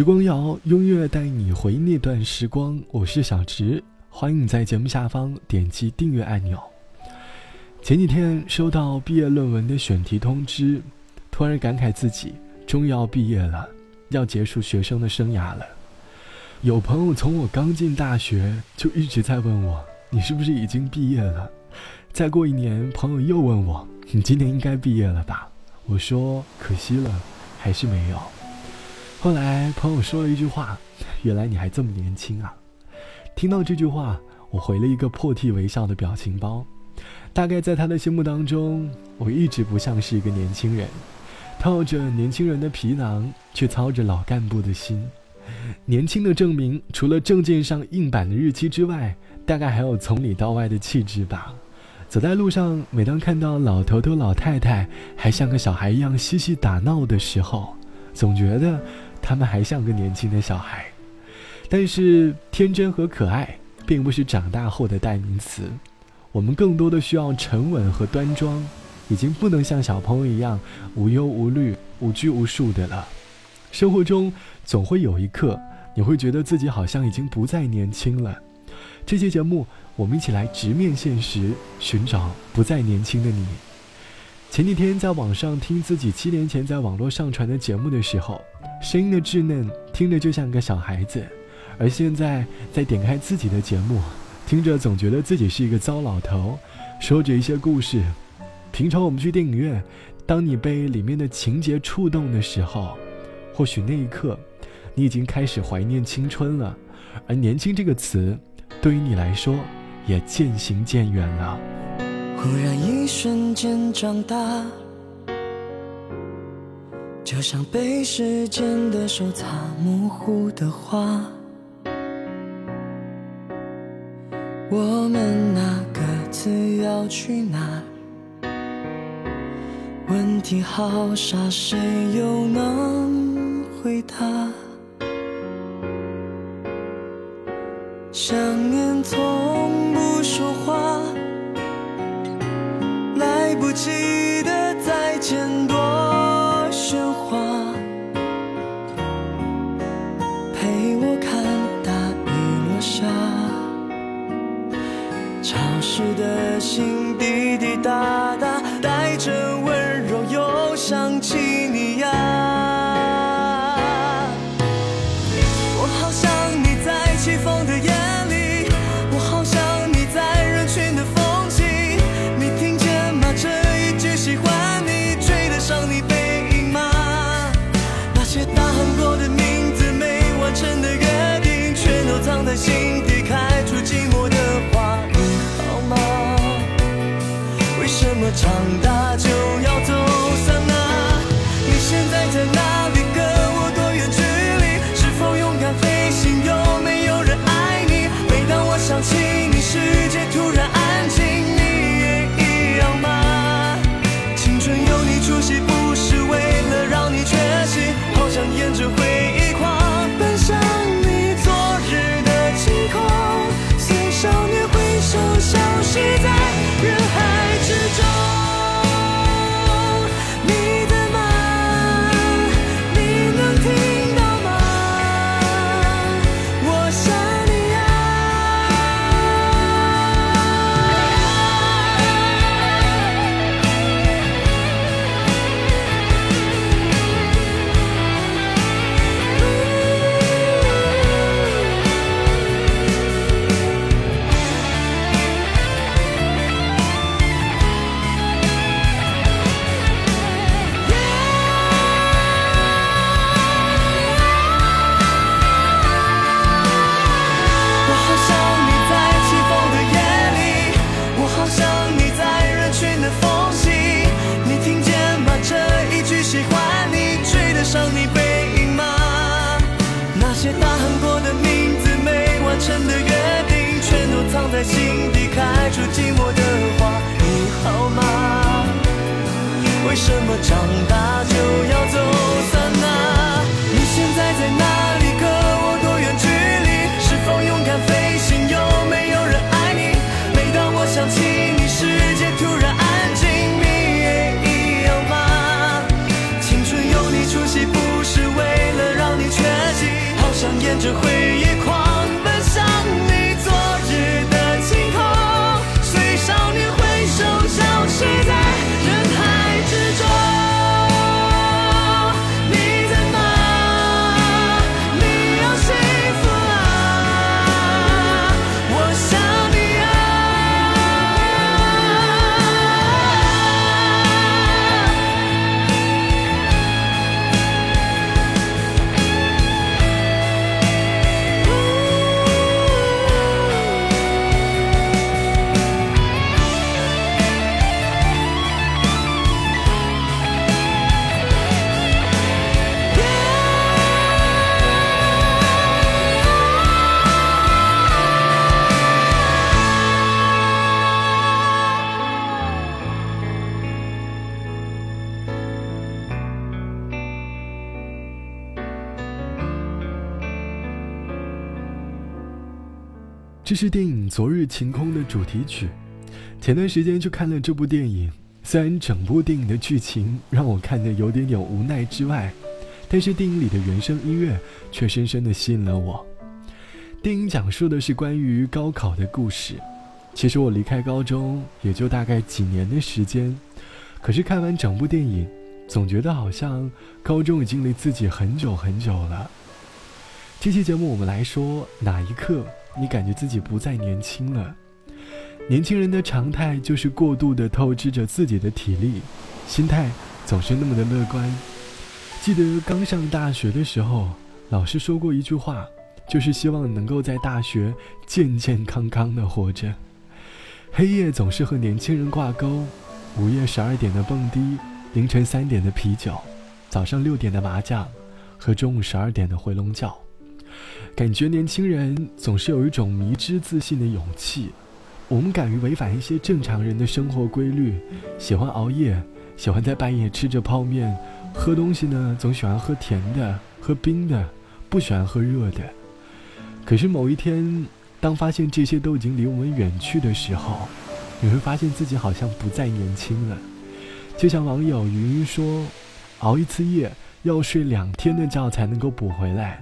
时光谣，音乐带你回忆那段时光。我是小直，欢迎你在节目下方点击订阅按钮。前几天收到毕业论文的选题通知，突然感慨自己终于要毕业了，要结束学生的生涯了。有朋友从我刚进大学就一直在问我：“你是不是已经毕业了？”再过一年，朋友又问我：“你今年应该毕业了吧？”我说：“可惜了，还是没有。”后来朋友说了一句话：“原来你还这么年轻啊！”听到这句话，我回了一个破涕为笑的表情包。大概在他的心目当中，我一直不像是一个年轻人，套着年轻人的皮囊，却操着老干部的心。年轻的证明，除了证件上印版的日期之外，大概还有从里到外的气质吧。走在路上，每当看到老头头、老太太还像个小孩一样嬉戏打闹的时候，总觉得。他们还像个年轻的小孩，但是天真和可爱并不是长大后的代名词，我们更多的需要沉稳和端庄，已经不能像小朋友一样无忧无虑、无拘无束的了。生活中总会有一刻，你会觉得自己好像已经不再年轻了。这期节目，我们一起来直面现实，寻找不再年轻的你。前几天在网上听自己七年前在网络上传的节目的时候，声音的稚嫩听着就像个小孩子，而现在在点开自己的节目，听着总觉得自己是一个糟老头，说着一些故事。平常我们去电影院，当你被里面的情节触动的时候，或许那一刻，你已经开始怀念青春了，而年轻这个词，对于你来说，也渐行渐远了。忽然一瞬间长大，就像被时间的手擦模糊的画。我们那各自要去哪？问题好傻，谁又能回答？想念从时的心滴滴答答带着温柔又想起你呀。我好想你在起风的夜里我好想你在人群的缝隙你听见吗？这一句喜欢你追得上你背影吗？那些大喊过的名字没完成的约定全都藏在心底。长大就要走散啊！你现在在哪为什么长大就要走？这是电影《昨日晴空》的主题曲。前段时间去看了这部电影，虽然整部电影的剧情让我看得有点点无奈之外，但是电影里的原声音乐却深深地吸引了我。电影讲述的是关于高考的故事。其实我离开高中也就大概几年的时间，可是看完整部电影，总觉得好像高中已经离自己很久很久了。这期节目我们来说，哪一刻你感觉自己不再年轻了？年轻人的常态就是过度的透支着自己的体力，心态总是那么的乐观。记得刚上大学的时候，老师说过一句话，就是希望能够在大学健健康康的活着。黑夜总是和年轻人挂钩，午夜十二点的蹦迪，凌晨三点的啤酒，早上六点的麻将，和中午十二点的回笼觉。感觉年轻人总是有一种迷之自信的勇气，我们敢于违反一些正常人的生活规律，喜欢熬夜，喜欢在半夜吃着泡面，喝东西呢总喜欢喝甜的、喝冰的，不喜欢喝热的。可是某一天。当发现这些都已经离我们远去的时候，你会发现自己好像不再年轻了。就像网友云云说：“熬一次夜要睡两天的觉才能够补回来，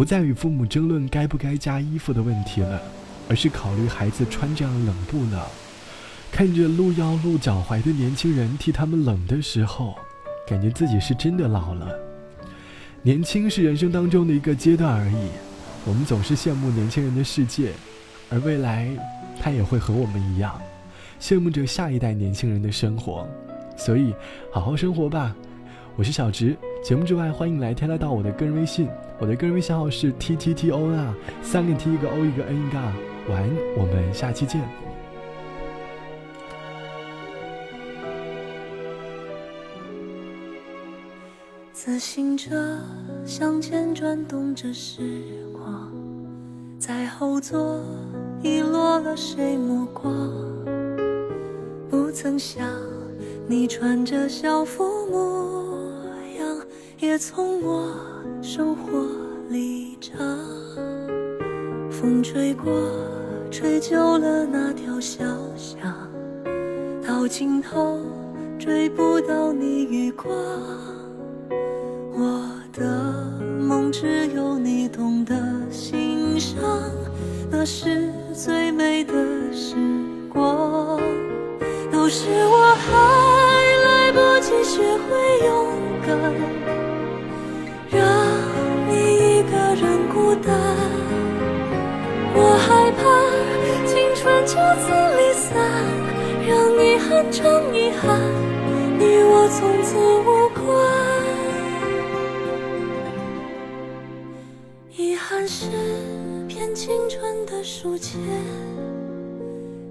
不再与父母争论该不该加衣服的问题了，而是考虑孩子穿这样冷不冷。看着露腰露脚踝的年轻人替他们冷的时候，感觉自己是真的老了。年轻是人生当中的一个阶段而已。”我们总是羡慕年轻人的世界，而未来，他也会和我们一样，羡慕着下一代年轻人的生活。所以，好好生活吧。我是小直。节目之外，欢迎来添加到我的个人微信，我的个人微信号是 t t t o n 啊，三个 t 一个 o 一个 n 一个。晚安，我们下期见。自行车向前转动着时光，在后座遗落了谁目光？不曾想你穿着校服也从我生活里长。风吹过，吹旧了那条小巷，到尽头追不到你余光。我的梦只有你懂得欣赏，那是最美的时光。都是我还来不及学会勇敢，就此离散，让遗憾成遗憾，你我从此无关。遗憾是片青春的书签，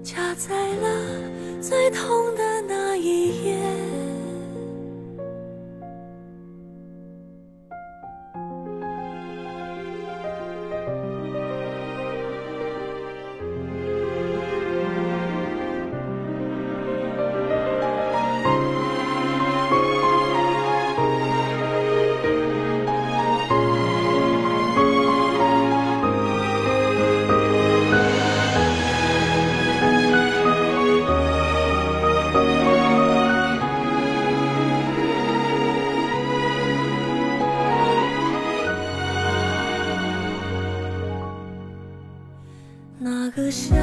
夹在了最痛的那一页。那个夏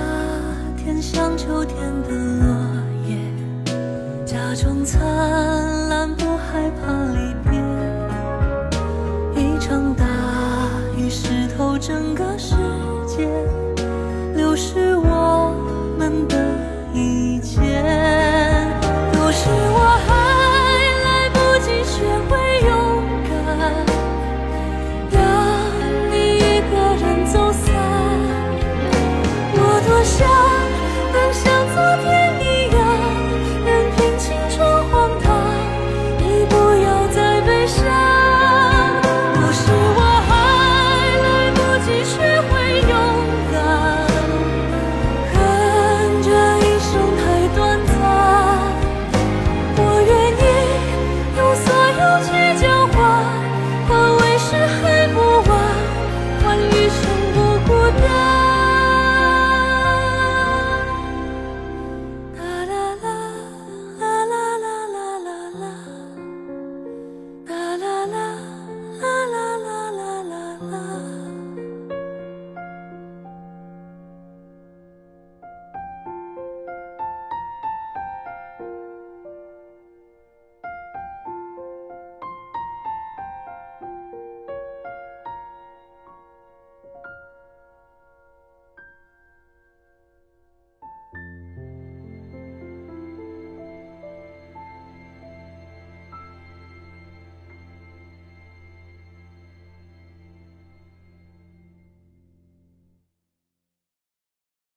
天像秋天的落叶假装灿烂不害怕离别一场大雨湿透整个世界。